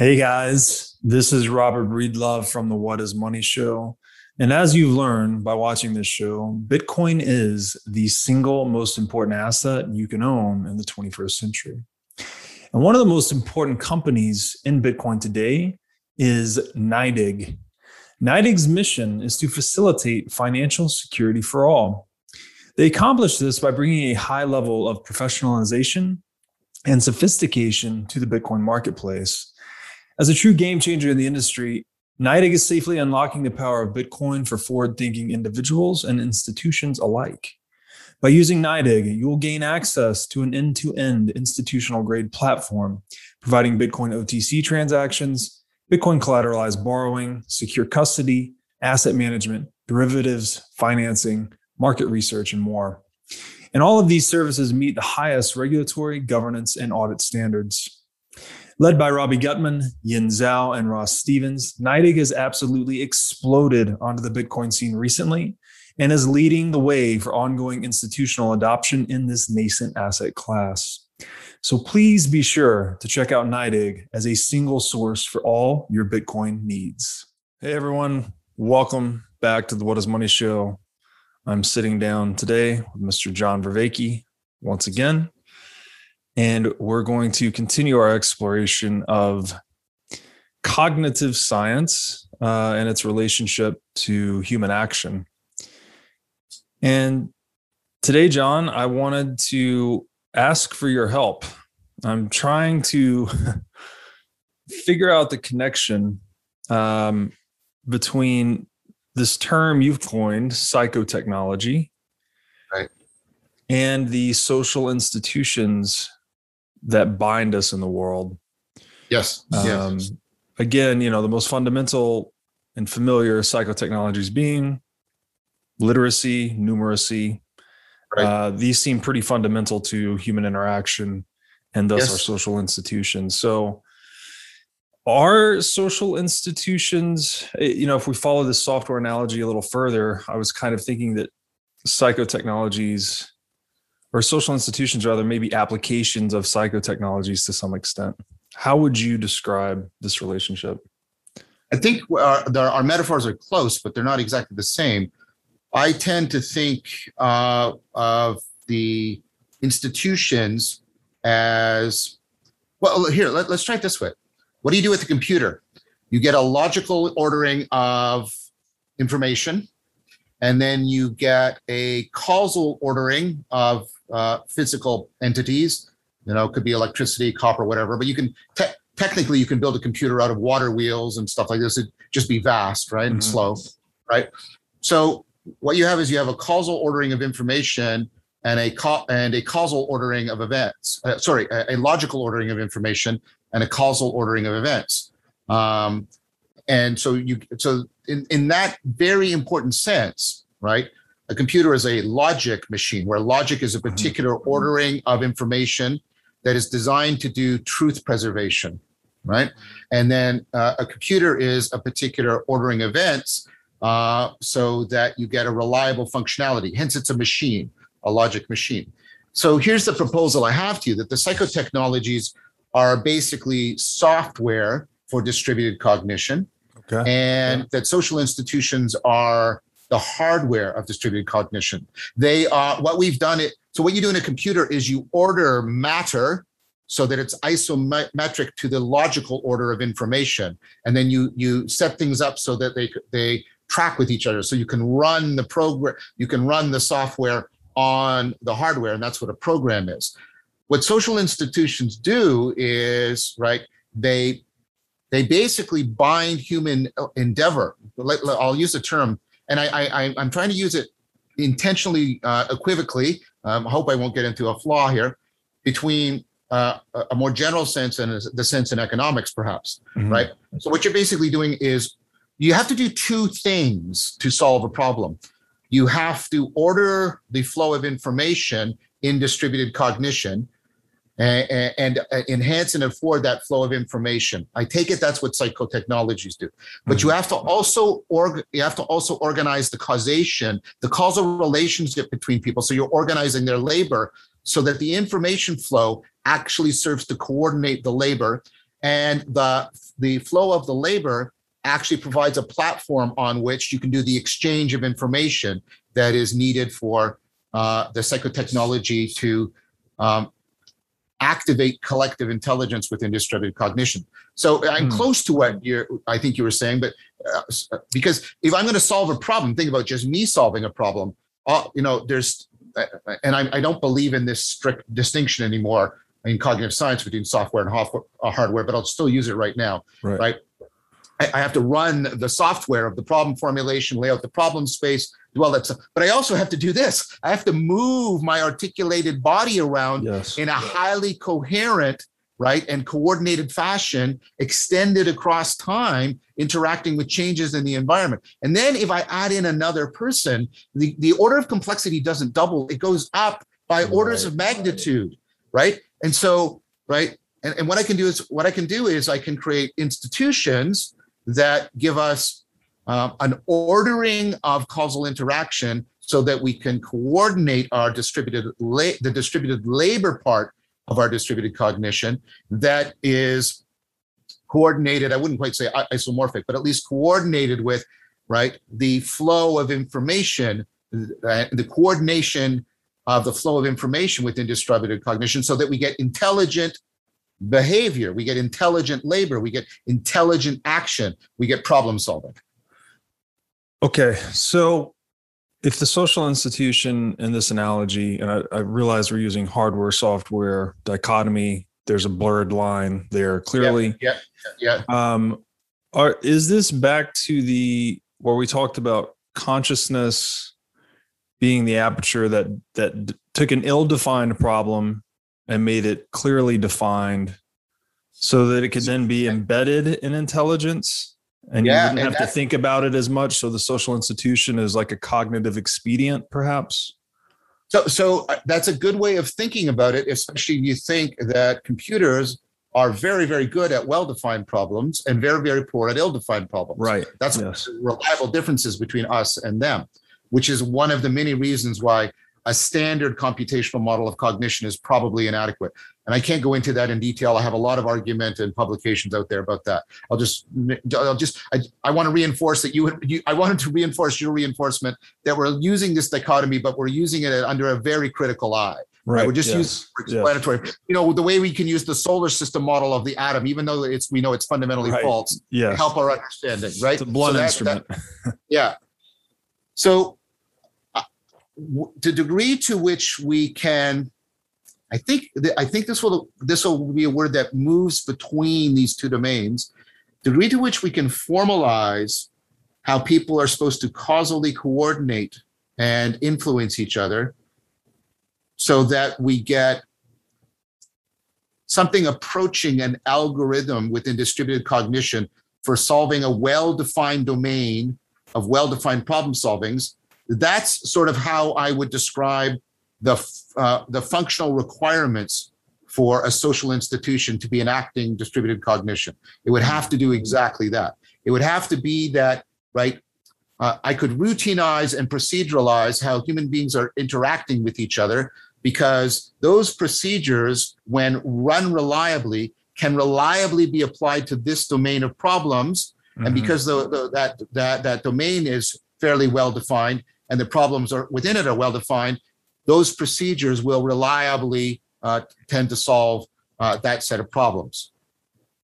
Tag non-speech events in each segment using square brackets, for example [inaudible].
Hey guys, this is Robert Breedlove from the What is Money Show. And as you've learned by watching this show, Bitcoin is the single most important asset you can own in the 21st century. And one of the most important companies in Bitcoin today is NYDIG. NYDIG's mission is to facilitate financial security for all. They accomplish this by bringing a high level of professionalization and sophistication to the Bitcoin marketplace. As a true game changer in the industry, NYDIG is safely unlocking the power of Bitcoin for forward thinking individuals and institutions alike. By using NYDIG, you will gain access to an end to end institutional grade platform, providing Bitcoin OTC transactions, Bitcoin collateralized borrowing, secure custody, asset management, derivatives, financing, market research, and more. And all of these services meet the highest regulatory, governance, and audit standards. Led by Robby Gutmann, Yin Zhao, and Ross Stevens, NYDIG has absolutely exploded onto the Bitcoin scene recently and is leading the way for ongoing institutional adoption in this nascent asset class. So please be sure to check out NYDIG as a single source for all your Bitcoin needs. Hey everyone, welcome back to the What is Money Show. I'm sitting down today with Mr. John Vervaeke once again, and we're going to continue our exploration of cognitive science uh, and its relationship to human action. And today, John, I wanted to ask for your help. I'm trying to [laughs] figure out the connection um, between this term you've coined, psychotechnology, right, and the social institutions that bind us in the world. Yes. Um, yes. Again, you know, the most fundamental and familiar psychotechnologies being literacy, numeracy. Right. Uh, these seem pretty fundamental to human interaction and thus yes. our social institutions. So, are social institutions, eh, you know, if we follow this software analogy a little further, I was kind of thinking that psychotechnologies or social institutions, rather, maybe applications of psychotechnologies to some extent. How would you describe this relationship? I think uh, our metaphors are close, but they're not exactly the same. I tend to think uh, of the institutions as well. Here, let, us try it this way. What do you do with a computer? You get a logical ordering of information, and then you get a causal ordering of uh, physical entities. You know, it could be electricity, copper, whatever. But you can te- technically you can build a computer out of water wheels and stuff like this. It just be vast, right, and mm-hmm. slow, right. So what you have is you have a causal ordering of information and a ca- and a causal ordering of events. Uh, sorry, a, a, logical ordering of information and a causal ordering of events. Um, and so you so in, in that very important sense, right? A computer is a logic machine where logic is a mm-hmm. particular ordering of information that is designed to do truth preservation, right? And then uh, a computer is a particular ordering events uh, so that you get a reliable functionality. Hence, it's a machine, a logic machine. So here's the proposal I have to you that the psychotechnologies are basically software for distributed cognition, okay. and yeah. that social institutions are the hardware of distributed cognition. They are what we've done it. So what you do in a computer is you order matter so that it's isometric to the logical order of information, and then you you set things up so that they they track with each other. So you can run the program, you can run the software on the hardware, and that's what a program is. What social institutions do is right, they they basically bind human endeavor. I'll use the term, and I, I I'm trying to use it intentionally uh, equivocally. Um, I hope I won't get into a flaw here between uh, a more general sense and the sense in economics, perhaps, mm-hmm. right? So what you're basically doing is you have to do two things to solve a problem. You have to order the flow of information in distributed cognition and, and, uh, enhance and afford that flow of information. I take it that's what psychotechnologies do. But mm-hmm. you have to also org- you have to also organize the causation, the causal relationship between people. So you're organizing their labor so that the information flow actually serves to coordinate the labor and the the flow of the labor actually provides a platform on which you can do the exchange of information that is needed for uh, the psychotechnology to um, activate collective intelligence within distributed cognition. So I'm hmm. close to what you're, I think you were saying, but uh, because if I'm going to solve a problem, think about just me solving a problem. Uh, you know, there's, uh, and I, I don't believe in this strict distinction anymore in cognitive science between software and uh, hardware, but I'll still use it right now. Right. right? I, have to run the software of the problem formulation, lay out the problem space, do all that stuff. But I also have to do this. I have to move my articulated body around yes. in a highly coherent, right, and coordinated fashion, extended across time, interacting with changes in the environment. And then if I add in another person, the, the order of complexity doesn't double, it goes up by orders of magnitude, right? And so, right, and, and what I can do is what I can do is I can create institutions that give us uh, an ordering of causal interaction so that we can coordinate our distributed la- the distributed labor part of our distributed cognition that is coordinated i wouldn't quite say isomorphic but at least coordinated with right the flow of information uh, the coordination of the flow of information within distributed cognition so that we get intelligent behavior, we get intelligent labor, we get intelligent action, we get problem solving. Okay. So if the social institution in this analogy, and I, I realize we're using hardware software dichotomy, there's a blurred line there clearly. Yeah. Yeah. yeah. Um, are, is this back to the where we talked about consciousness being the aperture that that took an ill-defined problem and made it clearly defined so that it could then be embedded in intelligence. And yeah, you wouldn't have to think about it as much. So the social institution is like a cognitive expedient perhaps. So so uh, that's a good way of thinking about it especially if you think that computers are very very good at well-defined problems and very very poor at ill-defined problems. Right. That's yes. reliable differences between us and them which is one of the many reasons why a standard computational model of cognition is probably inadequate. And I can't go into that in detail. I have a lot of argument and publications out there about that. I'll just, I'll just, I, I want to reinforce that you, you, I wanted to reinforce your reinforcement that we're using this dichotomy, but we're using it under a very critical eye. Right. We're just yes. using explanatory. Yes. You know, the way we can use the solar system model of the atom, even though it's we know it's fundamentally right. false, yeah, help our understanding. Right. It's a blunt so that, instrument. That, [laughs] yeah. So the degree to which we can I think I think this will this will be a word that moves between these two domains. The degree to which we can formalize how people are supposed to causally coordinate and influence each other, so that we get something approaching an algorithm within distributed cognition for solving a well-defined domain of well-defined problem solvings that's sort of how I would describe the uh, the functional requirements for a social institution to be enacting distributed cognition. It would have to do exactly that. It would have to be that right. Uh, I could routinize and proceduralize how human beings are interacting with each other because those procedures, when run reliably, can reliably be applied to this domain of problems. Mm-hmm. And because the, the, that, that, that domain is fairly well defined, and the problems are within it are well defined, those procedures will reliably uh, tend to solve uh, that set of problems.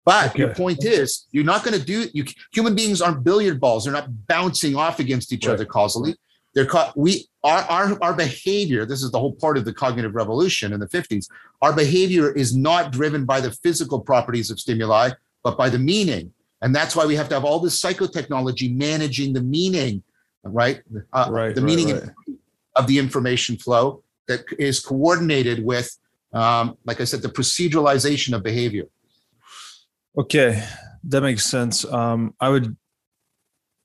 But okay. your point is, you're not going to do you. Human beings aren't billiard balls; they're not bouncing off against each right. other causally. They're ca- we our, our our behavior. This is the whole part of the cognitive revolution in the 50s. Our behavior is not driven by the physical properties of stimuli, but by the meaning. And that's why we have to have all this psychotechnology managing the meaning right? Uh, right the meaning right. of the information flow that is coordinated with, um, like I said, the proceduralization of behavior. Okay, that makes sense. Um, I would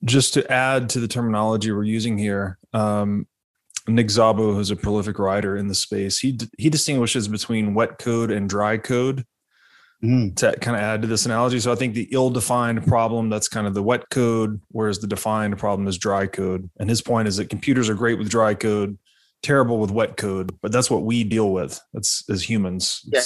just to add to the terminology we're using here. Um, Nick Szabo, who's a prolific writer in the space, he he distinguishes between wet code and dry code mm. to kind of add to this analogy. So I think the ill-defined problem that's kind of the wet code, whereas the defined problem is dry code. And his point is that computers are great with dry code, terrible with wet code, but that's what we deal with. That's as humans. Yeah.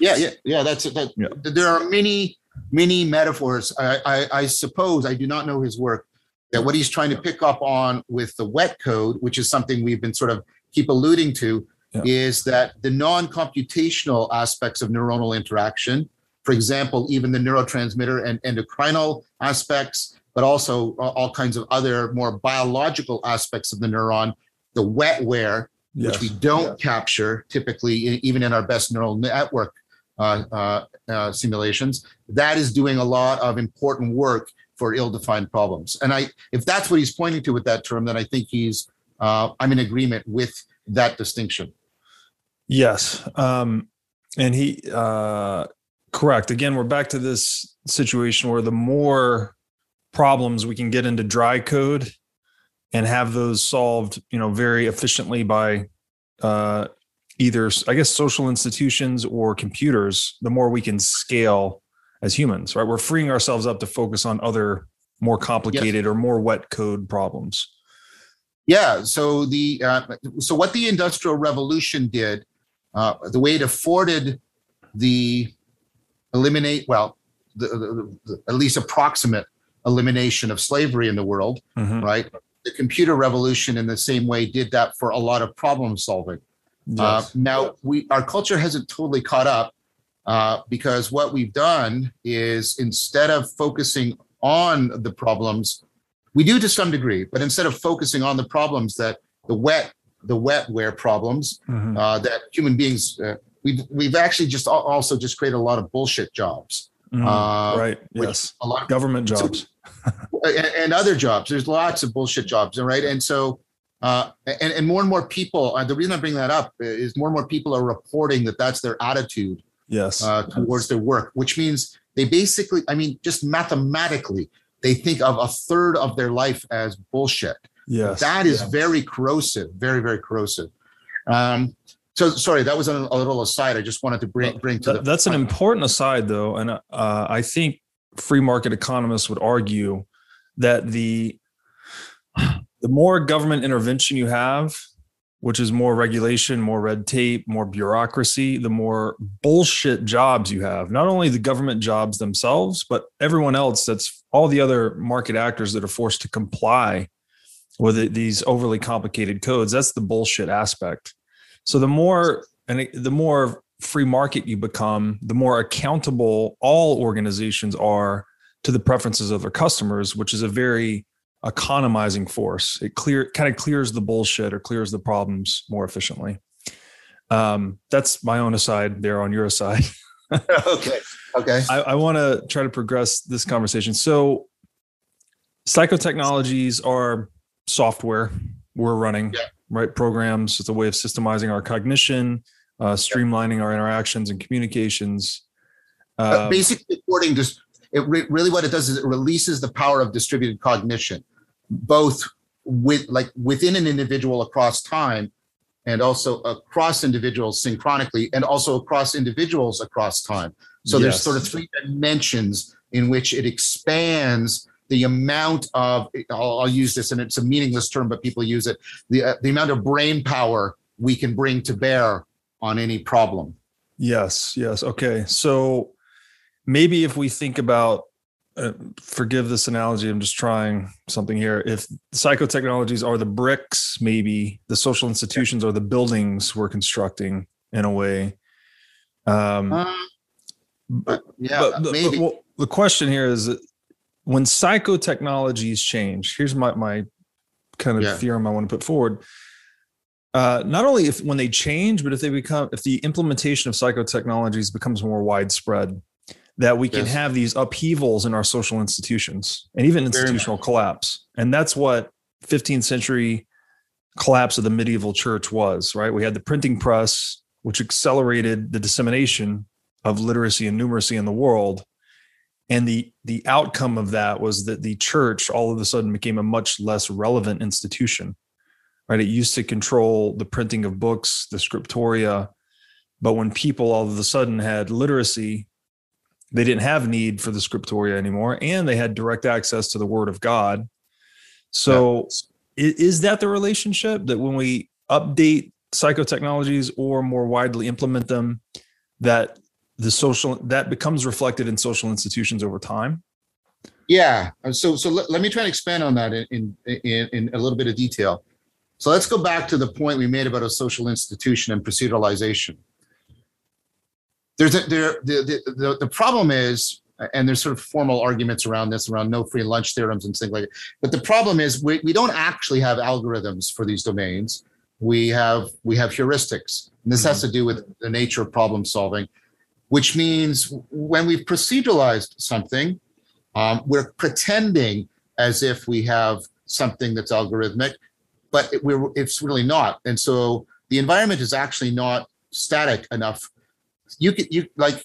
Yeah, yeah, yeah. That's that. Yeah. There are many, many metaphors. I, I, I suppose I do not know his work. That what he's trying to pick up on with the wet code, which is something we've been sort of keep alluding to, Yeah. is that the non-computational aspects of neuronal interaction, for example, even the neurotransmitter and endocrinal aspects, but also all kinds of other more biological aspects of the neuron, the wetware, which Yes. we don't capture typically, even in our best neural network uh, uh, uh, simulations. That is doing a lot of important work for ill-defined problems. And I, if that's what he's pointing to with that term, then I think he's, uh, I'm in agreement with that distinction. Yes. Um, and he, uh, correct. Again, we're back to this situation where the more problems we can get into dry code and have those solved, you know, very efficiently by uh, either, I guess, social institutions or computers, the more we can scale as humans, right? We're freeing ourselves up to focus on other more complicated or more wet code problems. Yeah. So the uh, so what the Industrial Revolution did, uh, the way it afforded the eliminate well, the, the, the at least approximate elimination of slavery in the world, Mhm. right? The computer revolution, in the same way, did that for a lot of problem solving. Uh, now, we our culture hasn't totally caught up uh, because what we've done is instead of focusing on the problems, we do to some degree, but instead of focusing on the problems that the wet the wetware problems Mhm. uh, that human beings uh, we've we've actually just also just created a lot of bullshit jobs. Mhm. Uh, right. Yes. a lot of Government so- jobs. [laughs] and, and other jobs. There's lots of bullshit jobs, right? And so, uh, and, and more and more people. Uh, the reason I bring that up is more and more people are reporting that that's their attitude Yes. uh, towards their work, which means they basically, I mean, just mathematically, they think of a third of their life as bullshit. yes. That is Yes. very corrosive, very, very corrosive. Um, so sorry, that was a, a little aside. I just wanted to bring bring to That- the. that's an important aside, though, and uh, I think free market economists would argue that the the more government intervention you have, which is more regulation, more red tape, more bureaucracy, the more bullshit jobs you have. Not only the government jobs themselves, but everyone else. That's all the other market actors that are forced to comply with these overly complicated codes. That's the bullshit aspect. So the more and the more free market you become, the more accountable all organizations are to the preferences of their customers, which is a very economizing force. It clear kind of clears the bullshit or clears the problems more efficiently. Um, that's my own aside there on your side. [laughs] okay. Okay. I, I want to try to progress this conversation. So, psychotechnologies are software we're running, Yeah. right? Programs. It's a way of systemizing our cognition, uh, streamlining our interactions and communications. Uh, Um, basically, according to it, re- really what it does is it releases the power of distributed cognition, both with like within an individual across time, and also across individuals synchronically, and also across individuals across time. So there's sort of three dimensions in which it expands the amount of. I'll, I'll use this, and it's a meaningless term, but people use it. The uh, the amount of brain power we can bring to bear on any problem. Yes, yes. Okay. So maybe if we think about, uh, forgive this analogy, I'm just trying something here. If psychotechnologies are the bricks, maybe the social institutions are the buildings we're constructing in a way. Um, Uh, but yeah, but the, maybe. but well, the question here is when psychotechnologies change, here's my, my kind of Yeah. theorem I want to put forward. Uh, not only if when they change, but if they become if the implementation of psychotechnologies becomes more widespread, that we can Yes. have these upheavals in our social institutions and even institutional collapse. And that's what 15th century collapse of the medieval church was, right? We had the printing press, which accelerated the dissemination of literacy and numeracy in the world. And the the outcome of that was that the church all of a sudden became a much less relevant institution. Right. It used to control the printing of books, the scriptoria. But when people all of a sudden had literacy, they didn't have need for the scriptoria anymore, and they had direct access to the word of God. So i- is that the relationship that when we update psychotechnologies or more widely implement them, that the social that becomes reflected in social institutions over time. Yeah. Uh, so so let, let me try and expand on that in, in in a little bit of detail. So let's go back to the point we made about a social institution and proceduralization. There's a, there the, the the the problem is and there's sort of formal arguments around this around no free lunch theorems and things like that. But the problem is we, we don't actually have algorithms for these domains. We have we have heuristics. And this has mm-hmm. to do with the nature of problem solving, which means when we've proceduralized something, um, we're pretending as if we have something that's algorithmic, but it, we're, it's really not. And so the environment is actually not static enough. You can you like,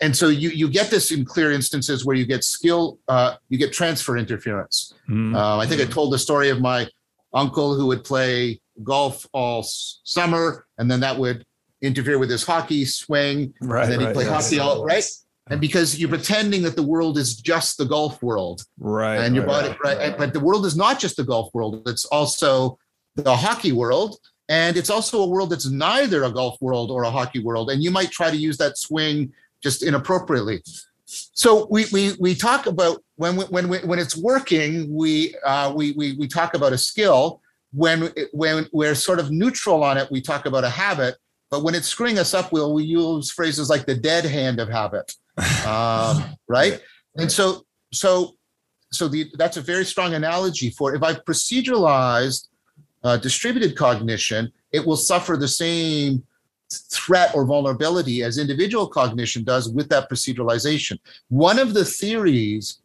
and so you you get this in clear instances where you get skill, uh, you get transfer interference. Mm-hmm. Uh, I think I told the story of my uncle who would play golf all summer, and then that would interfere with his hockey swing. Right. And then right, play yes. hockey all right. And because you're pretending that the world is just the golf world, right? And your right, body, right, right? But the world is not just the golf world; it's also the hockey world, and it's also a world that's neither a golf world or a hockey world. And you might try to use that swing just inappropriately. So we we we talk about when when when it's working, we uh, we we we talk about a skill. When when we're sort of neutral on it, we talk about a habit. But when it's screwing us up, we'll we use phrases like the dead hand of habit [laughs] um, right? And so, so, so the, that's a very strong analogy for if I've proceduralized uh, distributed cognition, it will suffer the same threat or vulnerability as individual cognition does with that proceduralization. One of the theories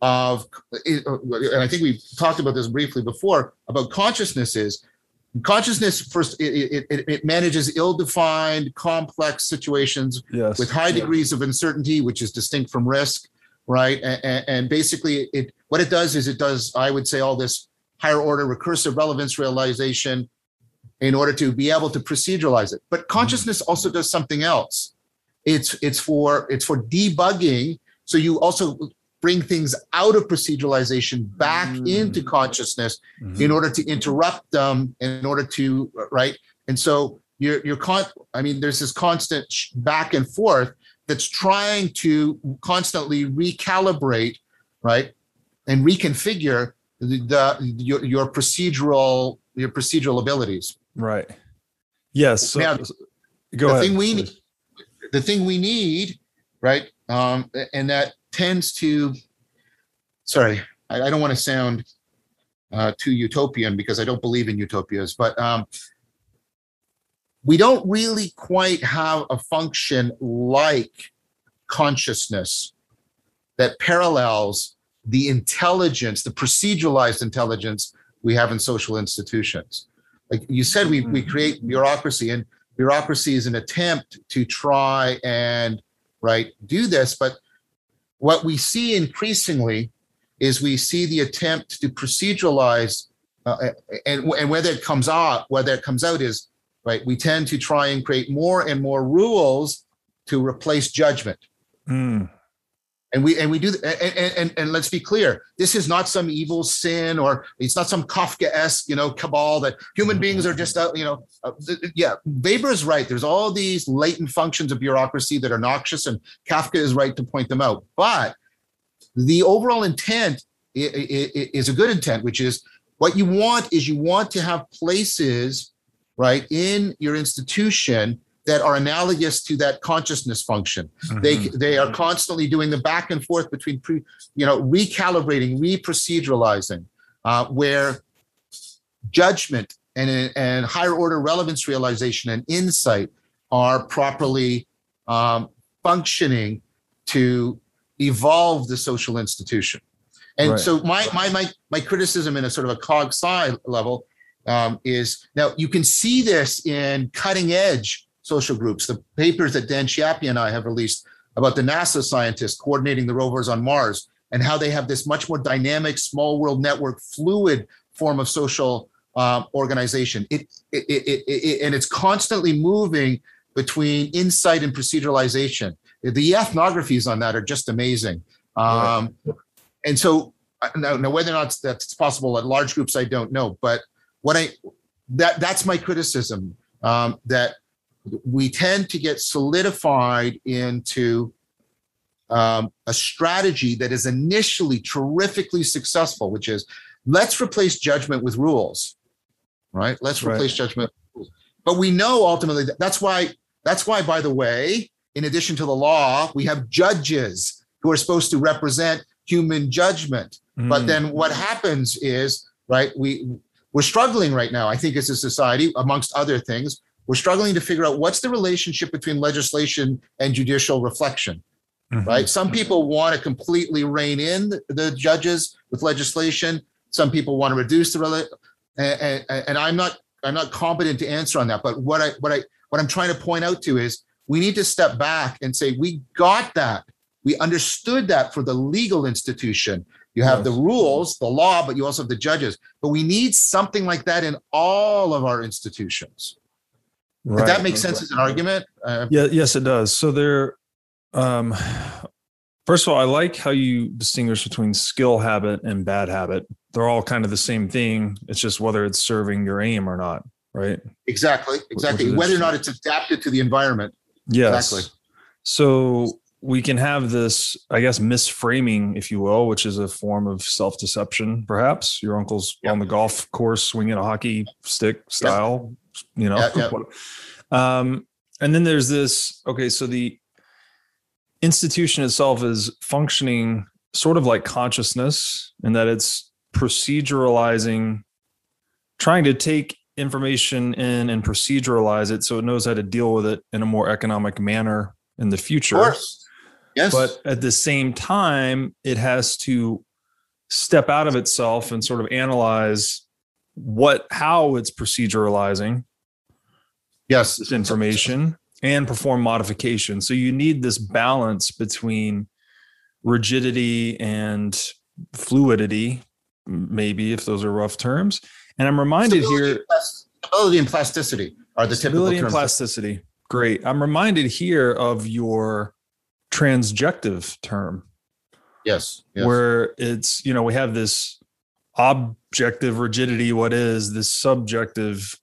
of, and I think we've talked about this briefly before, about consciousness is consciousness first it, it, it manages ill-defined complex situations yes. with high degrees of uncertainty which is distinct from risk right? And, and, basically it what it does is it does i would say all this higher order recursive relevance realization in order to be able to proceduralize it. But mm-hmm. consciousness also does something else. It's it's for it's for debugging. So you also bring things out of proceduralization back mm. into consciousness mm-hmm. in order to interrupt them in order to right? And so you're you're con i mean there's this constant back and forth that's trying to constantly recalibrate right? And reconfigure the, the your, your procedural your procedural abilities. Right. Yes so, now, go the ahead thing we need the thing we need right um and that tends to, sorry, I, I don't want to sound uh, too utopian because I don't believe in utopias, but um, we don't really quite have a function like consciousness that parallels the intelligence, the proceduralized intelligence we have in social institutions. Like you said, we, we create bureaucracy, and bureaucracy is an attempt to try and right do this, but what we see increasingly is we see the attempt to proceduralize, uh, and, and whether it comes out, whether it comes out is right. We tend to try and create more and more rules to replace judgment. Mm and we and we do and, and and let's be clear this is not some evil sin or it's not some kafka-esque you know cabal that human beings are just out you know uh, yeah weber is right. There's all these latent functions of bureaucracy that are noxious and kafka is right to point them out. But the overall intent is a good intent which is what you want is you want to have places right in your institution that are analogous to that consciousness function. Mm-hmm. They they are constantly doing the back and forth between pre, you know recalibrating, reproceduralizing, uh, where judgment and and higher order relevance realization and insight are properly um, functioning to evolve the social institution. And right. so my my my my criticism in a sort of a cog sci level um, is now you can see this in cutting edge social groups. The papers that Dan Chiappe and I have released about the NASA scientists coordinating the rovers on Mars and how they have this much more dynamic, small world network, fluid form of social um, organization. It, it, it, it, and it's constantly moving between insight and proceduralization. The ethnographies on that are just amazing. Um, and so uh, now, now, whether or not that's possible at large groups, I don't know. But what I that that's my criticism um, that we tend to get solidified into um, a strategy that is initially terrifically successful, which is let's replace judgment with rules, right? Let's Right. replace judgment. with rules. But we know ultimately that that's why that's why, by the way, in addition to the law, we have judges who are supposed to represent human judgment. But Mm. then what happens is, right, we we're struggling right now, I think as a society, amongst other things, we're struggling to figure out what's the relationship between legislation and judicial reflection, Mhm. right? Some people want to completely rein in the judges with legislation. Some people want to reduce the rela- and, and, and I'm not I'm not competent to answer on that. But what I what I what I'm trying to point out to is we need to step back and say we got that. We understood that for the legal institution. You have the rules, the law, but you also have the judges. But we need something like that in all of our institutions. Right. that makes sense as an argument. Uh, Yeah, yes, it does. So there, um, first of all, I like how you distinguish between skill habit and bad habit. They're all kind of the same thing. It's just whether it's serving your aim or not, right? exactly, exactly. Whether or not it's adapted to the environment. Yes. Exactly. So we can have this, I guess, misframing, if you will, which is a form of self deception, perhaps. Your uncle's Yeah. on the golf course swinging a hockey stick style, you know. [laughs] Um, and then there's this okay, so the institution itself is functioning sort of like consciousness in that it's proceduralizing, trying to take information in and proceduralize it so it knows how to deal with it in a more economic manner in the future. Yes. But at the same time, it has to step out of itself and sort of analyze what how it's proceduralizing yes. this information and perform modification. So you need this balance between rigidity and fluidity, maybe if those are rough terms. And I'm reminded Stability here Stability and plasticity are the typical stability and plasticity. Great. I'm reminded here of your transjective term yes. yes. where it's you know we have this objective rigidity what is this subjective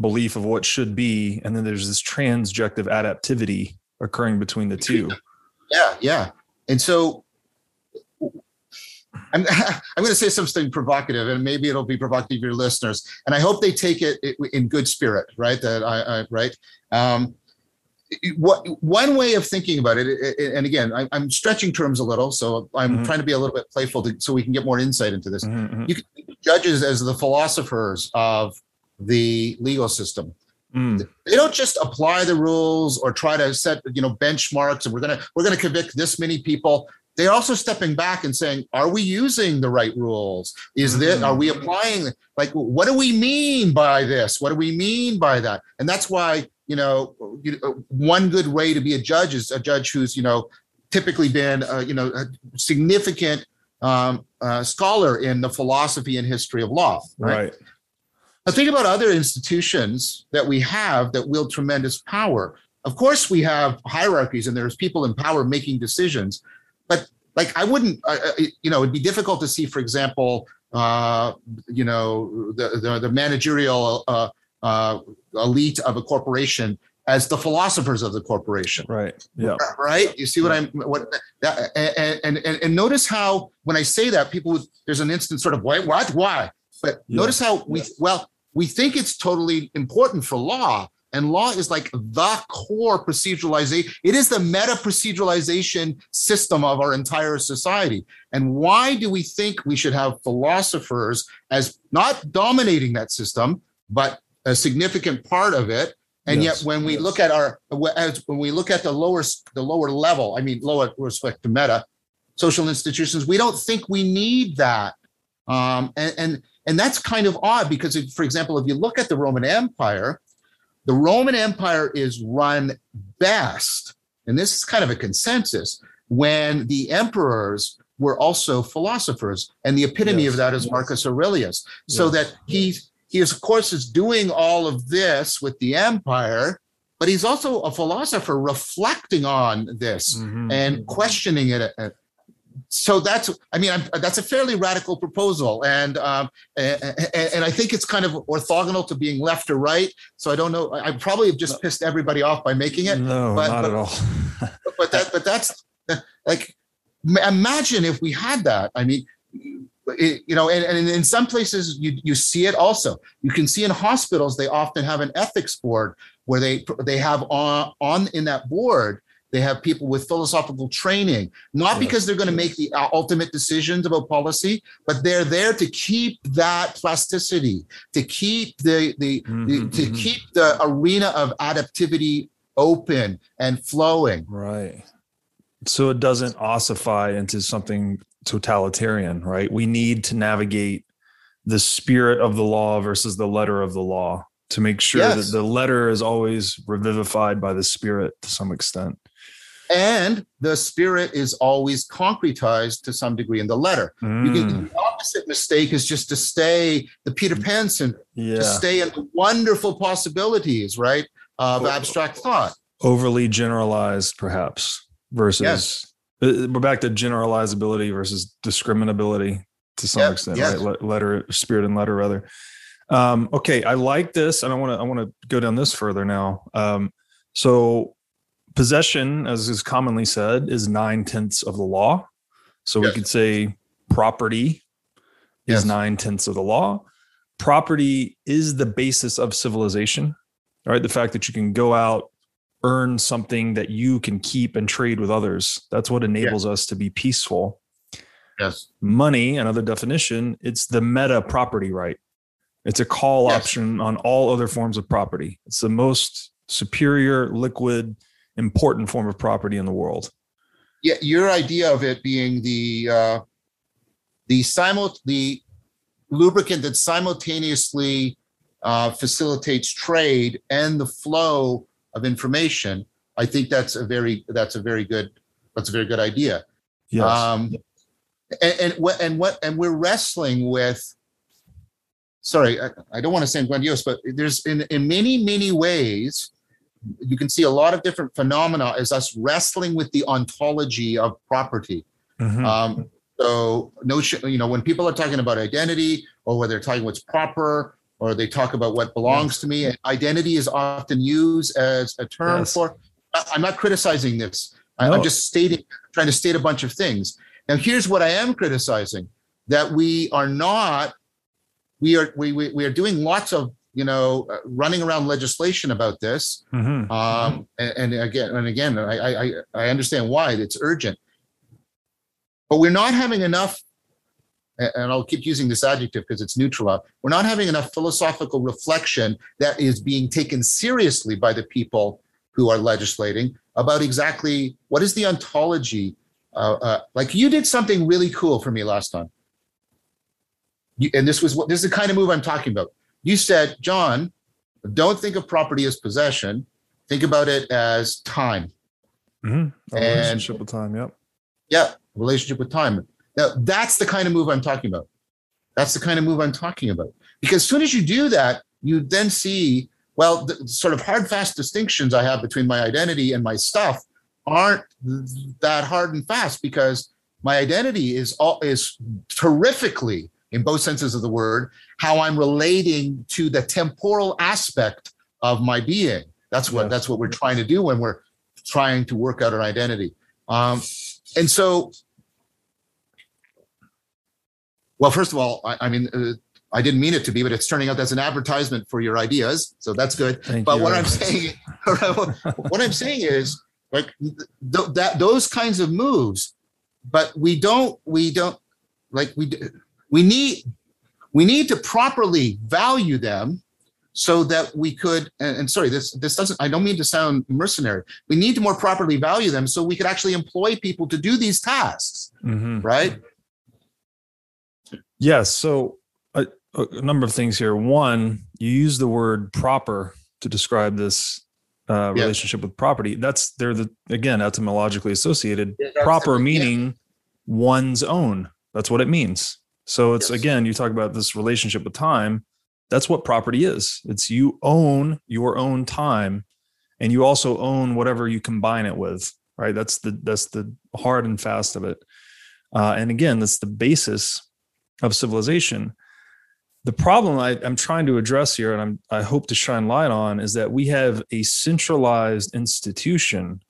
belief of what should be and then there's this transjective adaptivity occurring between the two Yeah, yeah. And so I'm, [laughs] I'm going to say something provocative, and maybe it'll be provocative to your listeners. And I hope they take it in good spirit, right? That I, I right. Um, what one way of thinking about it, and again, I, I'm stretching terms a little, so I'm Mhm. trying to be a little bit playful, to, so we can get more insight into this. Mhm, mhm. You can think of judges as the philosophers of the legal system. Mm, they don't just apply the rules or try to set you know benchmarks and we're gonna we're gonna convict this many people. They're also stepping back and saying are we using the right rules? Is this are we applying like what do we mean by this? What do we mean by that? And that's why you know you, uh, one good way to be a judge is a judge who's you know typically been uh, you know a significant um, uh, scholar in the philosophy and history of law right now think about other institutions that we have that wield tremendous power. Of course, we have hierarchies and there's people in power making decisions, but like I wouldn't, uh, you know, it'd be difficult to see, for example, uh, you know, the the, the managerial uh, uh, elite of a corporation as the philosophers of the corporation. Right yeah. Right? You see what I'm what that, and, and and and notice how when I say that people would, there's an instant sort of why what? Why? But Yeah. notice how we well we think it's totally important for law and law is like the core proceduralization it is the meta proceduralization system of our entire society. And why do we think we should have philosophers as not dominating that system but a significant part of it. And Yes, yet when we yes. look at our as when we look at the lower the lower level i mean lower respect to meta social institutions we don't think we need that. Um, and and and that's kind of odd because if, for example if you look at the roman empire the roman empire is run best and this is kind of a consensus when the emperors were also philosophers and the epitome Yes, of that is marcus aurelius. So that he he is of course is doing all of this with the empire but he's also a philosopher reflecting on this Mhm. and questioning it uh, so that's I mean I'm, that's a fairly radical proposal, and, um, and and I think it's kind of orthogonal to being left or right. So I don't know. I probably have just pissed everybody off by making it. No, but, not but, at all. [laughs] but that but that's like imagine if we had that. I mean. It, you know, and, and in some places you you see it also. You can see in hospitals they often have an ethics board where they they have on on in that board they have people with philosophical training, not because they're going to make the uh, ultimate decisions about policy, but they're there to keep that plasticity, to keep the the, mm-hmm, the to mm-hmm. keep the arena of adaptivity open and flowing. Right. So it doesn't ossify into something totalitarian, right? We need to navigate the spirit of the law versus the letter of the law to make sure yes. that the letter is always revivified by the spirit to some extent and the spirit is always concretized to some degree in the letter. Mm. You can, mm. the opposite mistake is just to stay the Peter Pan syndrome, yeah. to stay in the wonderful possibilities, right, of abstract thought. Overly generalized, perhaps, versus yes. Uh, we're back to generalizability versus discriminability to some yep. extent, yes. right? Letter, spirit, and letter, rather. Um, okay, I like this, and I want to I want to go down this further now. Um, so possession, as is commonly said, is nine tenths of the law. So yes. we could say property yes. is nine tenths of the law. Property is the basis of civilization, right? The fact that you can go out, earn something that you can keep and trade with others. That's what enables yes. us to be peaceful. Yes. Money, another definition, it's the meta property right. It's a call option on all other forms of property. It's the most superior, liquid, important form of property in the world. Yeah, your idea of it being the uh, the simul the lubricant that simultaneously uh, facilitates trade and the flow of information. I think that's a very that's a very good that's a very good idea. Yes. Um, and, and what and what and we're wrestling with. Sorry, I, I don't want to say grandiose, but there's in in many many ways you can see a lot of different phenomena as us wrestling with the ontology of property. Mm-hmm. Um, so notion, you know, when people are talking about identity or whether they're talking what's proper or they talk about what belongs yes. to me, identity is often used as a term yes. for. I'm not criticizing this. No. I'm just stating, trying to state a bunch of things. Now, here's what I am criticizing: that we are not, we are we we, we are doing lots of you know, uh, running around legislation about this. Mm-hmm. Um, and, and, again, and again, I, I, I understand why it's urgent, but we're not having enough. And I'll keep using this adjective because it's neutral. We're not having enough philosophical reflection that is being taken seriously by the people who are legislating about exactly what is the ontology. Uh, uh, like you did something really cool for me last time. You, and this was what this is the kind of move I'm talking about you said, John, don't think of property as possession. Think about it as time. Mm-hmm. A relationship and, with time. Yep. Yeah, relationship with time. Now that's the kind of move I'm talking about. That's the kind of move I'm talking about. Because as soon as you do that, you then see, well, the sort of hard, fast distinctions I have between my identity and my stuff aren't that hard and fast because my identity is all is terrifically in both senses of the word, how I'm relating to the temporal aspect of my being. That's what that's what we're trying to do when we're trying to work out an identity. Um, and so, well, first of all, I, I mean, uh, I didn't mean it to be, but it's turning out that's an advertisement for your ideas, so that's good. Thank but what I'm saying, [laughs] what I'm saying is like th- that those kinds of moves, but we don't we don't like we we need we need to properly value them so that we could and, and, sorry this this doesn't i don't mean to sound mercenary we need to more properly value them so we could actually employ people to do these tasks mm-hmm. right yes so a, a, number of things here one you use the word proper to describe this uh, relationship yeah. with property that's they're the again etymologically associated yeah, proper meaning yeah. one's own that's what it means so it's yes. again, you talk about this relationship with time. That's what property is. It's you own your own time and you also own whatever you combine it with, right? That's the that's the hard and fast of it. Uh, and again, that's the basis of civilization. The problem I, am trying to address here, and I'm, I hope to shine light on, is that we have a centralized institution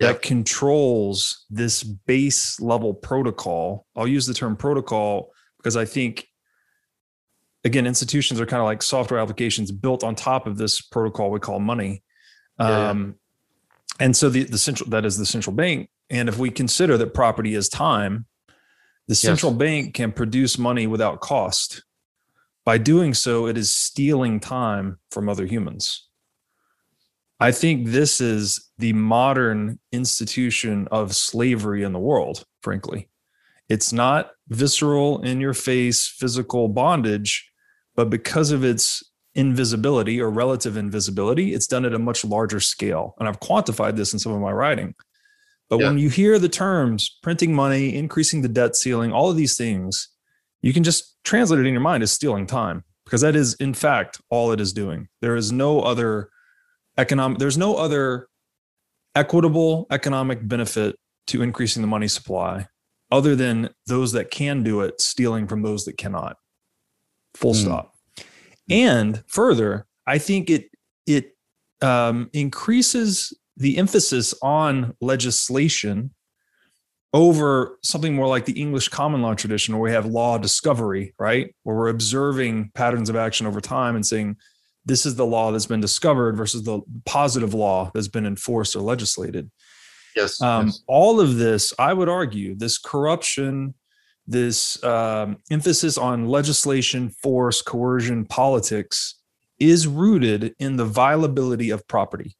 that controls this base level protocol. I'll use the term protocol because I think, again, institutions are kind of like software applications built on top of this protocol we call money. Yeah. Um, and so the, the central that is the central bank. And if we consider that property is time, the central yes. bank can produce money without cost. By doing so, it is stealing time from other humans. I think this is the modern institution of slavery in the world, frankly. It's not visceral, in your face, physical bondage, but because of its invisibility or relative invisibility, it's done at a much larger scale. And I've quantified this in some of my writing. But yeah. when you hear the terms printing money, increasing the debt ceiling, all of these things, you can just translate it in your mind as stealing time because that is, in fact, all it is doing. There is no other economic, there's no other equitable economic benefit to increasing the money supply other than those that can do it stealing from those that cannot. Full mm. stop. And further, I think it it um, increases the emphasis on legislation over something more like the English common law tradition, where we have law discovery, right? Where we're observing patterns of action over time and saying, this is the law that's been discovered versus the positive law that's been enforced or legislated. Yes, um, yes. All of this, I would argue, this corruption, this um, emphasis on legislation, force, coercion, politics is rooted in the violability of property.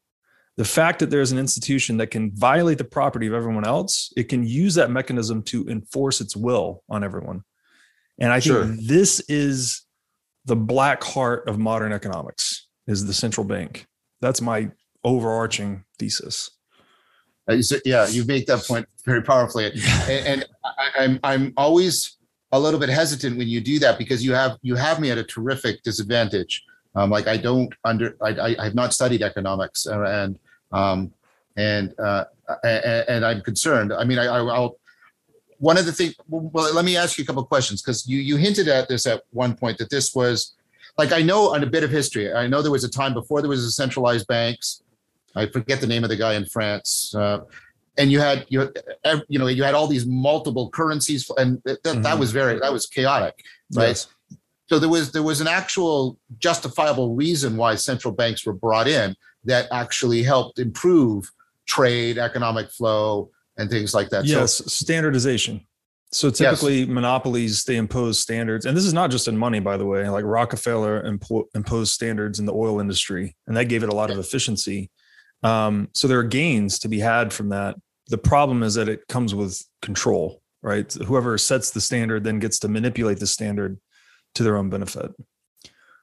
The fact that there's an institution that can violate the property of everyone else, it can use that mechanism to enforce its will on everyone. And I sure. think this is the black heart of modern economics is the central bank. That's my overarching thesis. Uh, yeah, you make that point very powerfully, [laughs] and, I'm I'm always a little bit hesitant when you do that because you have you have me at a terrific disadvantage. Um, like I don't under I, I have not studied economics uh, and um, and uh, and, I'm concerned. I mean, I, I'll one of the things well let me ask you a couple of questions because you you hinted at this at one point that this was like i know on a bit of history i know there was a time before there was a centralized banks i forget the name of the guy in france uh, and you had you you know you had all these multiple currencies and that, mm-hmm. that was very that was chaotic right yes. so there was there was an actual justifiable reason why central banks were brought in that actually helped improve trade economic flow and things like that. Yes, so, standardization. So typically, yes. monopolies they impose standards, and this is not just in money, by the way. Like Rockefeller impo- imposed standards in the oil industry, and that gave it a lot of efficiency. Um, so there are gains to be had from that. The problem is that it comes with control, right? Whoever sets the standard then gets to manipulate the standard to their own benefit.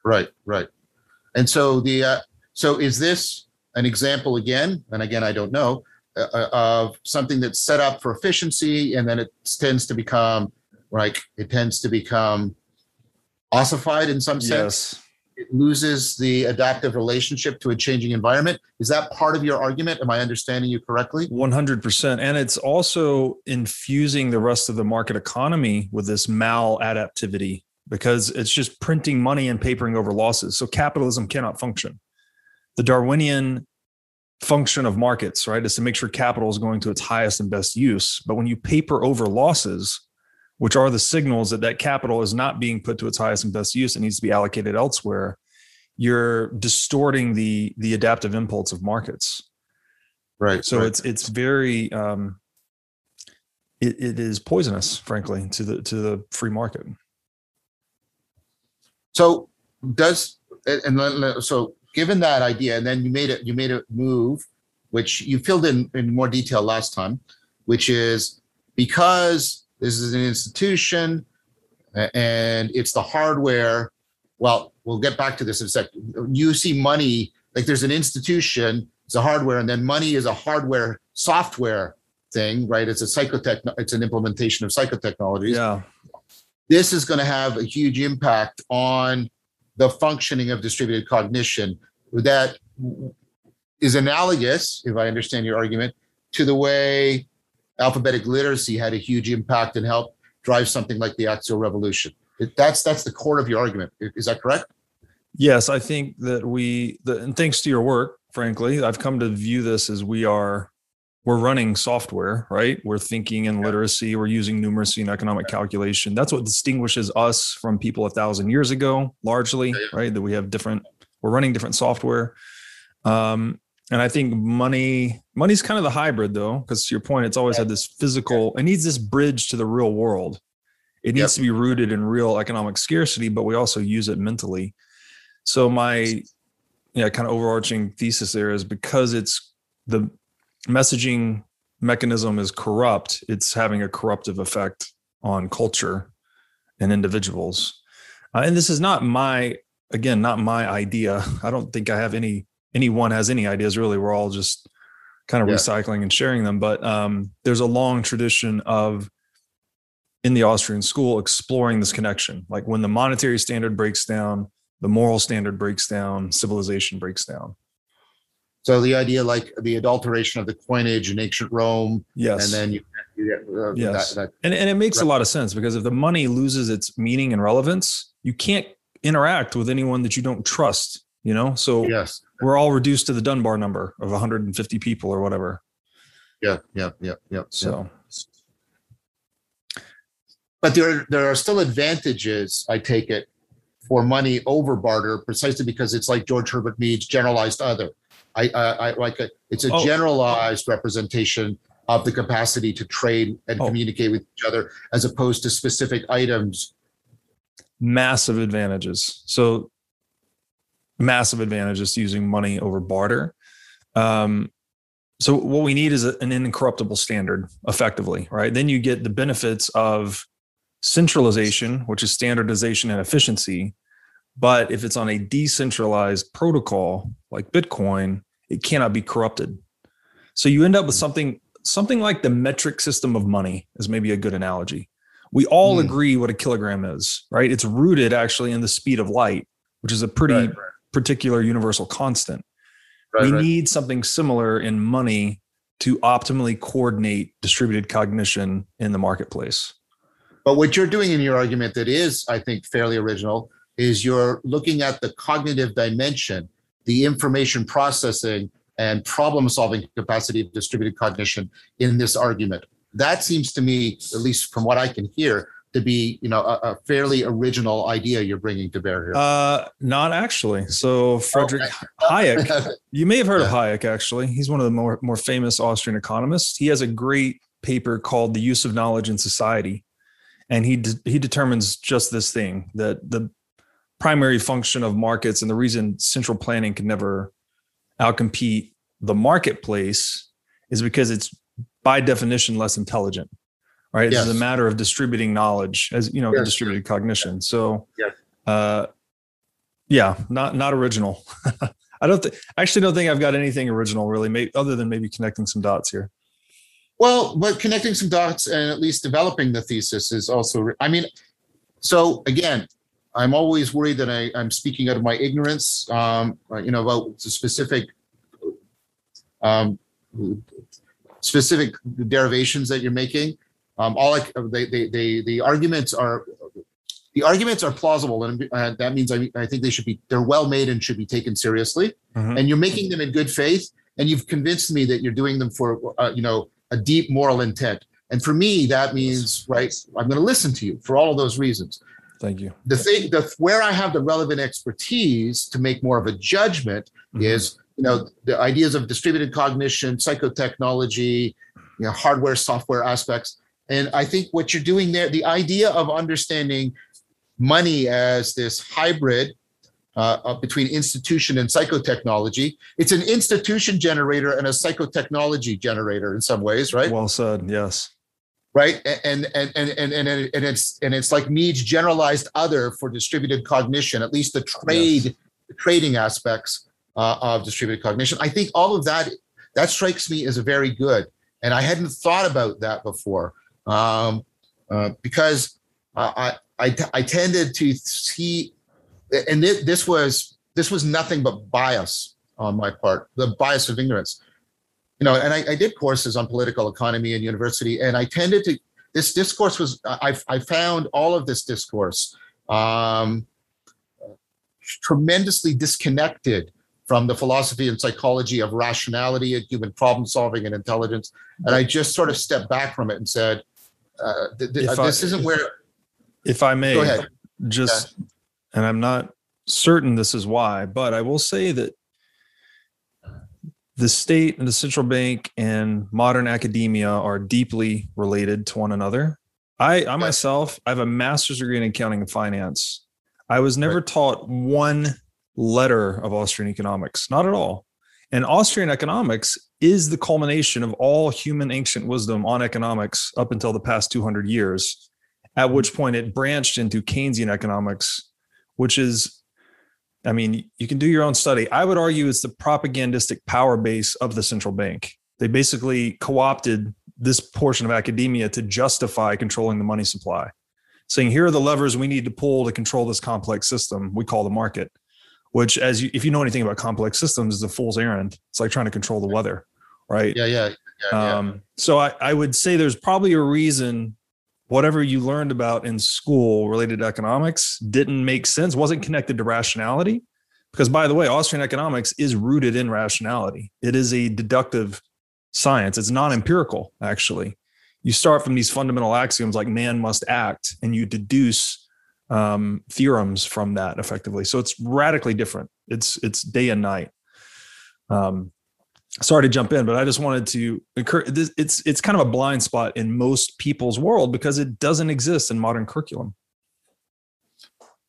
Right, right. And so the uh, so is this an example again? And again, I don't know uh, of something that's set up for efficiency and then it tends to become like it tends to become ossified in some sense? Yes. it loses the adaptive relationship to a changing environment? Is that part of your argument? Am i understanding you correctly? 100% and it's also infusing the rest of the market economy with this maladaptivity because it's just printing money and papering over losses. So capitalism cannot function the darwinian function of markets, right, is to make sure capital is going to its highest and best use. But when you paper over losses, which are the signals that that capital is not being put to its highest and best use, it needs to be allocated elsewhere. You're distorting the the adaptive impulse of markets. Right. So right. it's it's very um, it, it is poisonous, frankly, to the to the free market. So does and so given that idea, and then you made it, you made a move, which you filled in in more detail last time, which is because this is an institution and it's the hardware. Well, we'll get back to this in a sec. You see money like there's an institution, it's a hardware, and then money is a hardware software thing, right? It's a psychotech, it's an implementation of psychotechnologies. Yeah. This is going to have a huge impact on the functioning of distributed cognition that is analogous, if I understand your argument, to the way alphabetic literacy had a huge impact and helped drive something like the Axial Revolution. That's that's the core of your argument. Is that correct? Yes, I think that we, the, and thanks to your work, frankly, I've come to view this as we are we're running software, right? We're thinking in literacy, we're using numeracy and economic calculation. That's what distinguishes us from people a thousand years ago, largely, right? That we have different, we're running different software. Um, and I think money, money's kind of the hybrid though, because to your point, it's always had this physical, it needs this bridge to the real world. It needs yep. to be rooted in real economic scarcity, but we also use it mentally. So my yeah, kind of overarching thesis there is because it's the messaging mechanism is corrupt, it's having a corruptive effect on culture and individuals. Uh, and this is not my again, not my idea. [laughs] I don't think I have any anyone has any ideas really. We're all just kind of yeah. recycling and sharing them. But um, there's a long tradition of in the Austrian school exploring this connection. Like when the monetary standard breaks down, the moral standard breaks down, civilization breaks down. So the idea, like the adulteration of the coinage in ancient Rome, yes, and then you, you uh, yes, that, that, and and it makes right. a lot of sense because if the money loses its meaning and relevance, you can't interact with anyone that you don't trust. You know, so yes, we're all reduced to the Dunbar number of 150 people or whatever. Yeah, yeah, yeah, yeah. So. But there, there are still advantages, I take it, for money over barter, precisely because it's like George Herbert Mead's generalized other I, I, I like a, it's a oh. generalized representation of the capacity to trade and oh. communicate with each other as opposed to specific items. Massive advantages. So massive advantages to using money over barter. Um, so what we need is an incorruptible standard effectively, right? Then you get the benefits of centralization, which is standardization and efficiency. But if it's on a decentralized protocol like Bitcoin, it cannot be corrupted. So you end up with hmm. something something like the metric system of money is maybe a good analogy. We all mm. agree what a kilogram is, right? It's rooted actually in the speed of light, which is a pretty right, right. particular universal constant. Right, we need something similar in money to optimally coordinate distributed cognition in the marketplace. But what you're doing in your argument that is, I think, fairly original is you're looking at the cognitive dimension the information processing and problem solving capacity of distributed cognition in this argument. That seems to me, at least from what I can hear, to be you know a, a fairly original idea you're bringing to bear here. Uh, not actually. So Frederick okay. Hayek, [laughs] you may have heard yeah. of Hayek. Actually, he's one of the more more famous Austrian economists. He has a great paper called "The Use of Knowledge in Society," and he de- he determines just this thing that the primary function of markets and the reason central planning can never outcompete the marketplace is because it's by definition less intelligent right yes. it's a matter of distributing knowledge as you know yes. distributed cognition so yes. uh yeah not not original [laughs] i don't think i actually don't think i've got anything original really maybe, other than maybe connecting some dots here well but connecting some dots and at least developing the thesis is also i mean so again I'm always worried that I, I'm speaking out of my ignorance, um, uh, you know, about specific um, specific derivations that you're making. Um, all I, they, they, they, the arguments are the arguments are plausible, and uh, that means I, I think they should be they're well made and should be taken seriously. Mm-hmm. And you're making them in good faith, and you've convinced me that you're doing them for uh, you know a deep moral intent. And for me, that means right. I'm going to listen to you for all of those reasons. Thank you. The thing, the where I have the relevant expertise to make more of a judgment mm-hmm. is, you know, the ideas of distributed cognition, psychotechnology, you know, hardware, software aspects. And I think what you're doing there, the idea of understanding money as this hybrid uh, between institution and psychotechnology. It's an institution generator and a psychotechnology generator in some ways, right? Well said. Yes right? And and and and and, and it's and it's like needs generalized other for distributed cognition at least the trade yes. the trading aspects uh, of distributed cognition. I think all of that that strikes me as a very good and i hadn't thought about that before. Um, uh, because I, I i tended to see and this was this was nothing but bias on my part the bias of ignorance you know, and I, I did courses on political economy in university, and I tended to this discourse was I, I found all of this discourse um, tremendously disconnected from the philosophy and psychology of rationality and human problem solving and intelligence. And I just sort of stepped back from it and said, uh, th- th- this I, isn't where. If I may, just, yeah. and I'm not certain this is why, but I will say that the state and the central bank and modern academia are deeply related to one another. I, I myself, I have a master's degree in accounting and finance. I was never right. taught one letter of Austrian economics, not at all. And Austrian economics is the culmination of all human ancient wisdom on economics up until the past 200 years, at which point it branched into Keynesian economics, which is I mean, you can do your own study. I would argue it's the propagandistic power base of the central bank. They basically co opted this portion of academia to justify controlling the money supply, saying, here are the levers we need to pull to control this complex system we call the market, which, as you, if you know anything about complex systems, is a fool's errand. It's like trying to control the weather, right? Yeah, yeah. yeah, um, So I, I would say there's probably a reason whatever you learned about in school related to economics didn't make sense, wasn't connected to rationality. Because, by the way, Austrian economics is rooted in rationality. It is a deductive science, it's non empirical, actually. You start from these fundamental axioms like man must act, and you deduce um, theorems from that effectively. So it's radically different. It's it's day and night. Um, sorry to jump in, but I just wanted to encourage. It's it's kind of a blind spot in most people's world because it doesn't exist in modern curriculum.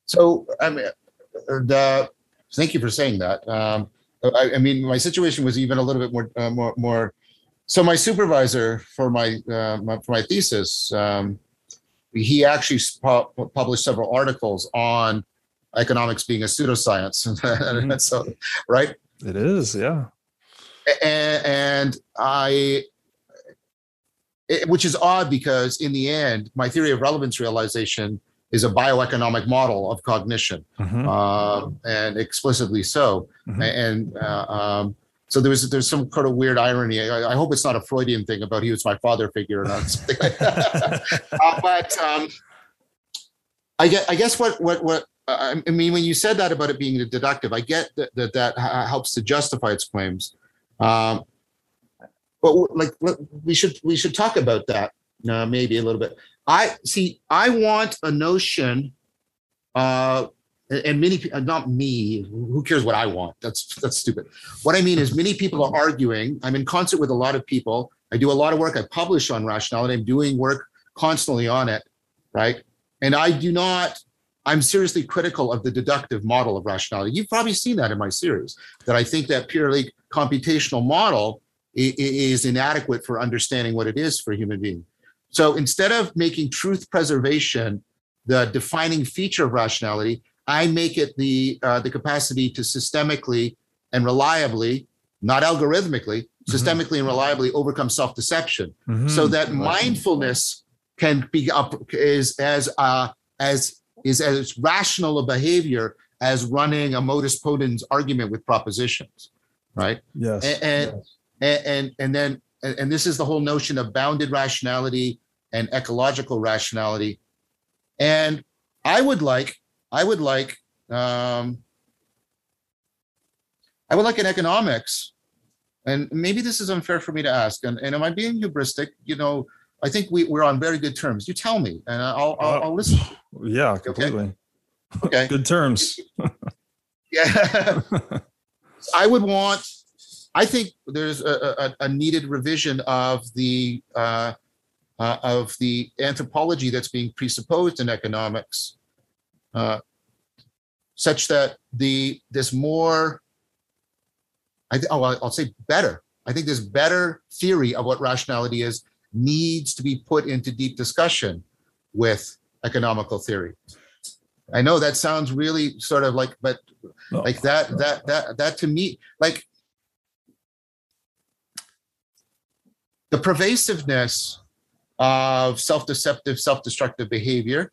So I mean, the, thank you for saying that. Um, I, I, mean, my situation was even a little bit more uh, more more. So my supervisor for my, uh, my for my thesis, um, he actually pu- published several articles on economics being a pseudoscience. [laughs] mm-hmm. so, right? It is, yeah and, and I, it, which is odd because in the end, my theory of relevance realization is a bioeconomic model of cognition, mm-hmm. uh, and explicitly so. Mm-hmm. And uh, um, so there's there's some kind of weird irony. I, I, hope it's not a Freudian thing about he was my father figure or not something like that. uh, but um, I get I guess what what what I mean when you said that about it being deductive, I get that that, that helps to justify its claims. Um, but like we should we should talk about that uh, maybe a little bit. I see. I want a notion, uh, and many not me. Who cares what I want? That's that's stupid. What I mean is, many people are arguing. I'm in concert with a lot of people. I do a lot of work. I publish on rationality. I'm doing work constantly on it, right? And I do not I'm seriously critical of the deductive model of rationality. You've probably seen that in my series, that I think that purely computational model is inadequate for understanding what it is for a human being. So instead of making truth preservation the defining feature of rationality, I make it the uh, the capacity to systemically and reliably, not algorithmically, mm-hmm. systemically and reliably overcome self-deception, mm-hmm. so that mindfulness can be up is as uh, as is as rational a behavior as running a modus ponens argument with propositions, right? Yes. And and, yes. and, and, and then and this is the whole notion of bounded rationality and ecological rationality. And I would like, I would like, um, I would like in economics, and maybe this is unfair for me to ask, and, and am I being hubristic? You know, I think we, we're on very good terms. You tell me, and I'll I'll, I'll listen. Yeah, completely. Okay. good terms. yeah. [laughs] [laughs] I would want. I think there's a, a, a needed revision of the uh, uh, of the anthropology that's being presupposed in economics, uh, such that the this more. I th- oh, I'll say better. I think this better theory of what rationality is needs to be put into deep discussion with economical theory. I know that sounds really sort of like, but no, like that, no. that, that, that to me, like the pervasiveness of self-deceptive, self-destructive behavior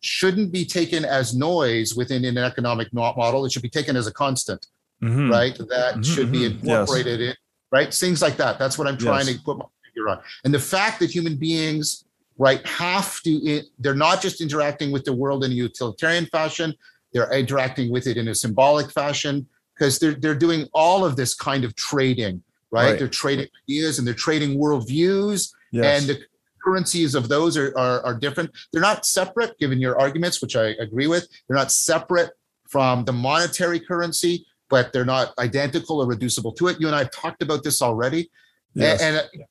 shouldn't be taken as noise within an economic model. It should be taken as a constant, mm-hmm. right? That mm-hmm, should be mm-hmm. incorporated yes. right? Things like that. That's what I'm trying Yes. to put my figure on. And the fact that human beings, right, have to, they're not just interacting with the world in a utilitarian fashion, they're interacting with it in a symbolic fashion because they're, they're doing all of this kind of trading, right? Right. They're trading ideas and they're trading worldviews Yes. and the currencies of those are, are, are different. They're not separate, given your arguments, which I agree with. They're not separate from the monetary currency, but they're not identical or reducible to it. You and I have talked about this already. Yes. And, uh,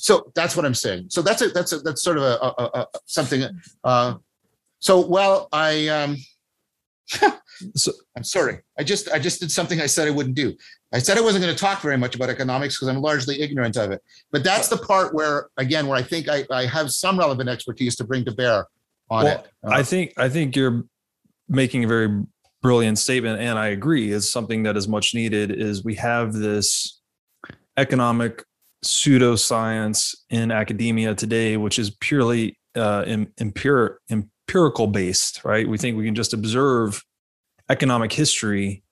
so that's what I'm saying. So that's a that's a that's sort of a, a, a, a something. Uh, so well, I um, [laughs] So- I'm sorry. I just I just did something I said I wouldn't do. I said I wasn't going to talk very much about economics because I'm largely ignorant of it. But that's the part where again where I think I, I have some relevant expertise to bring to bear on Well, it. Uh, I think I think you're making a very brilliant statement, and I agree. Is something that is much needed. Is we have this economic pseudoscience in academia today, which is purely uh, em- empir- empirical based. Right? We think we can just observe economic history,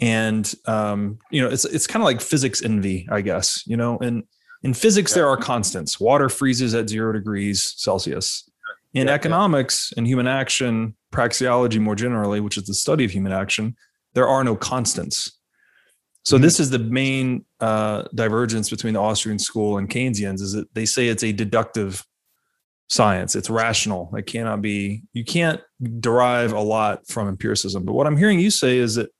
and um, you know, it's it's kind of like physics envy, I guess. You know, and in physics Yeah. there are constants. Water freezes at zero degrees Celsius in Yeah, yeah. economics and human action praxeology more generally which is the study of human action there are no constants so Mhm. this is the main uh, divergence between the austrian school and keynesians is that they say it's a deductive science it's rational it cannot be you can't derive a lot from empiricism but what i'm hearing you say is that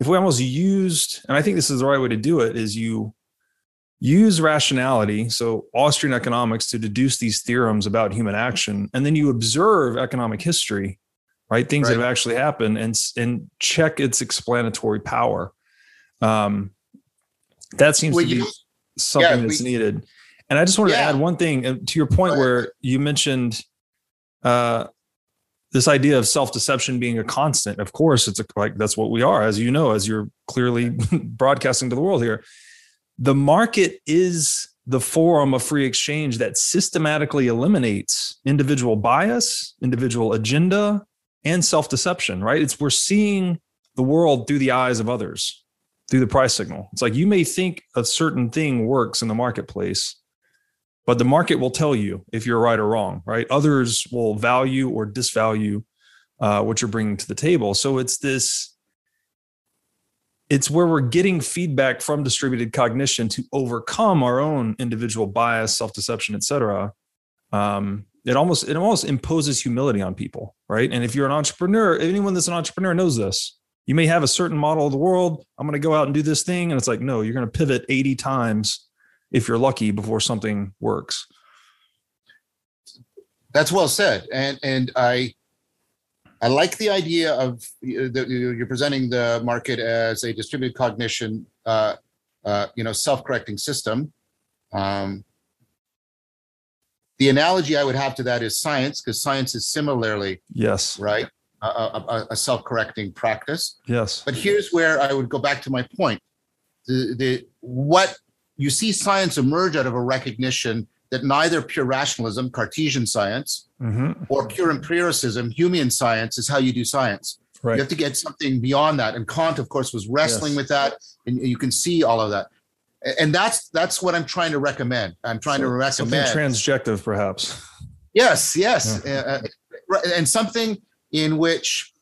if we almost used and i think this is the right way to do it is you use rationality, so Austrian economics, to deduce these theorems about human action, and then you observe economic history, right? Things that have actually happened, and and check its explanatory power. Um, that seems Well, to be something yeah, that's we- needed. And I just wanted to add one thing to your point where you mentioned uh, this idea of self-deception being a constant. Of course, it's a, like that's what we are, as you know, as you're clearly [laughs] broadcasting to the world here. The market is the forum of free exchange that systematically eliminates individual bias, individual agenda, and self-deception. Right? It's we're seeing the world through the eyes of others, through the price signal. It's like you may think a certain thing works in the marketplace, but the market will tell you if you're right or wrong, right? Others will value or disvalue uh, what you're bringing to the table. So it's this, it's where we're getting feedback from distributed cognition to overcome our own individual bias, self-deception, et cetera. Um, it almost it almost imposes humility on people, right? And if you're an entrepreneur, anyone that's an entrepreneur knows this. You may have a certain model of the world. I'm going to go out and do this thing, and it's like, no, you're going to pivot 80 times if you're lucky before something works. That's well said, and and I I like the idea of uh, you- you're presenting the market as a distributed cognition, uh, uh, you know, self-correcting system. Um, the analogy I would have to that is science, because science is similarly Yes. right a, a, a- self-correcting practice. Yes. But here's where I would go back to my point. The, the what you see science emerge out of a recognition that neither pure rationalism, Cartesian science, Mhm. or pure empiricism, Humean science, is how you do science. You have to get something beyond that. And Kant, of course, was wrestling Yes. with that, and you can see all of that. And that's that's what I'm trying to recommend. I'm trying to So- Something transjective, perhaps. Yes, yes, Uh, uh, and something in which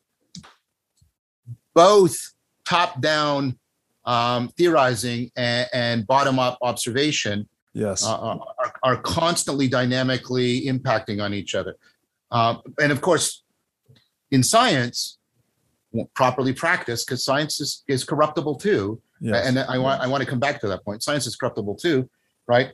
both top-down um, theorizing and, and bottom-up observation Yes. uh, are, are constantly dynamically impacting on each other. Uh, and of course, in science, properly practiced, because science is, is corruptible too. yes. And I want I want to come back to that point. Science is corruptible too, right?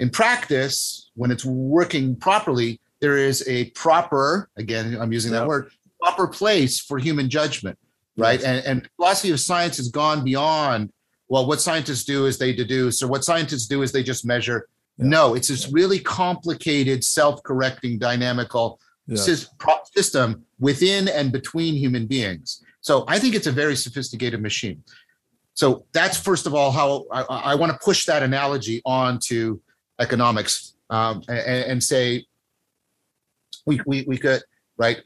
In practice, when it's working properly, there is a proper, again, I'm using that word, proper place for human judgment, right? Yes. And, and philosophy of science has gone beyond, well, what scientists do is they deduce, or what scientists do is they just measure. Yeah. No, it's this really complicated, self-correcting, dynamical yes. system within and between human beings. So I think it's a very sophisticated machine. So that's first of all how I, I want to push that analogy onto economics um, and, and say we, we, we could right.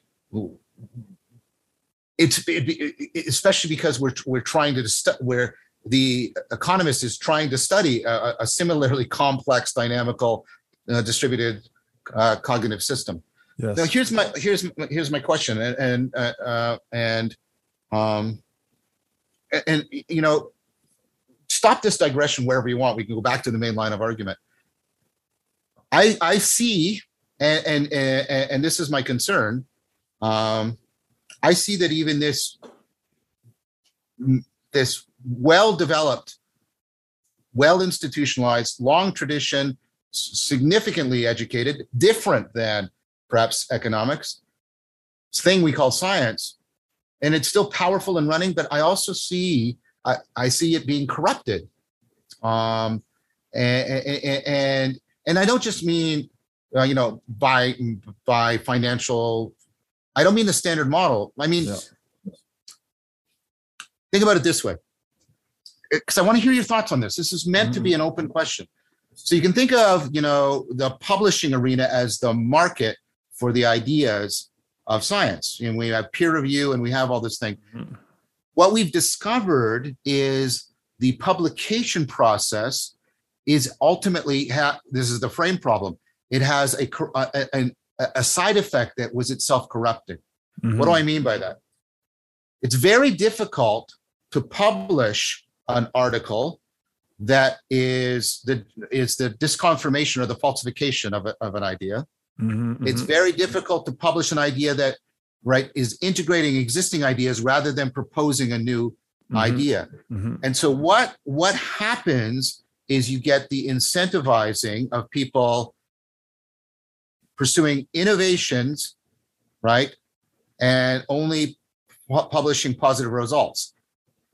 It's it, it- especially because we're we're trying to stu- we're the economist is trying to study a, a similarly complex, dynamical, uh, distributed uh, cognitive system. Yes. Now, here's my here's here's my question, and and uh, uh, and um, and you know, stop this digression wherever you want. We can go back to the main line of argument. I I see, and and and, and this is my concern. Um, I see that even this this well developed, well institutionalized, long tradition, significantly educated, different than perhaps economics thing we call science and it's still powerful and running but i also see i, I see it being corrupted um and and and i don't just mean uh, you know by by financial i don't mean the standard model. I mean Yeah. think about it this way. Because i want to hear your thoughts on this. This is meant to be an open question. So you can think of you know the publishing arena as the market for the ideas of science. And we have peer review and we have all this thing. Mhm. what we've discovered is the publication process is ultimately ha- this is the frame problem it has a, a, a, a side effect that was itself corrupting. What do i mean by that? It's very difficult to publish an article that is the is the disconfirmation or the falsification of, a, of an idea. Mhm, it's mhm. very difficult to publish an idea that right is integrating existing ideas rather than proposing a new Mhm, idea. Mhm. and so what what happens is you get the incentivizing of people pursuing innovations right and only pu- publishing positive results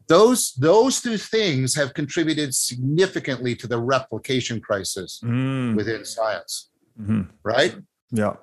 those those two things have contributed significantly to the replication crisis Mm, within science mhm. right Yeah.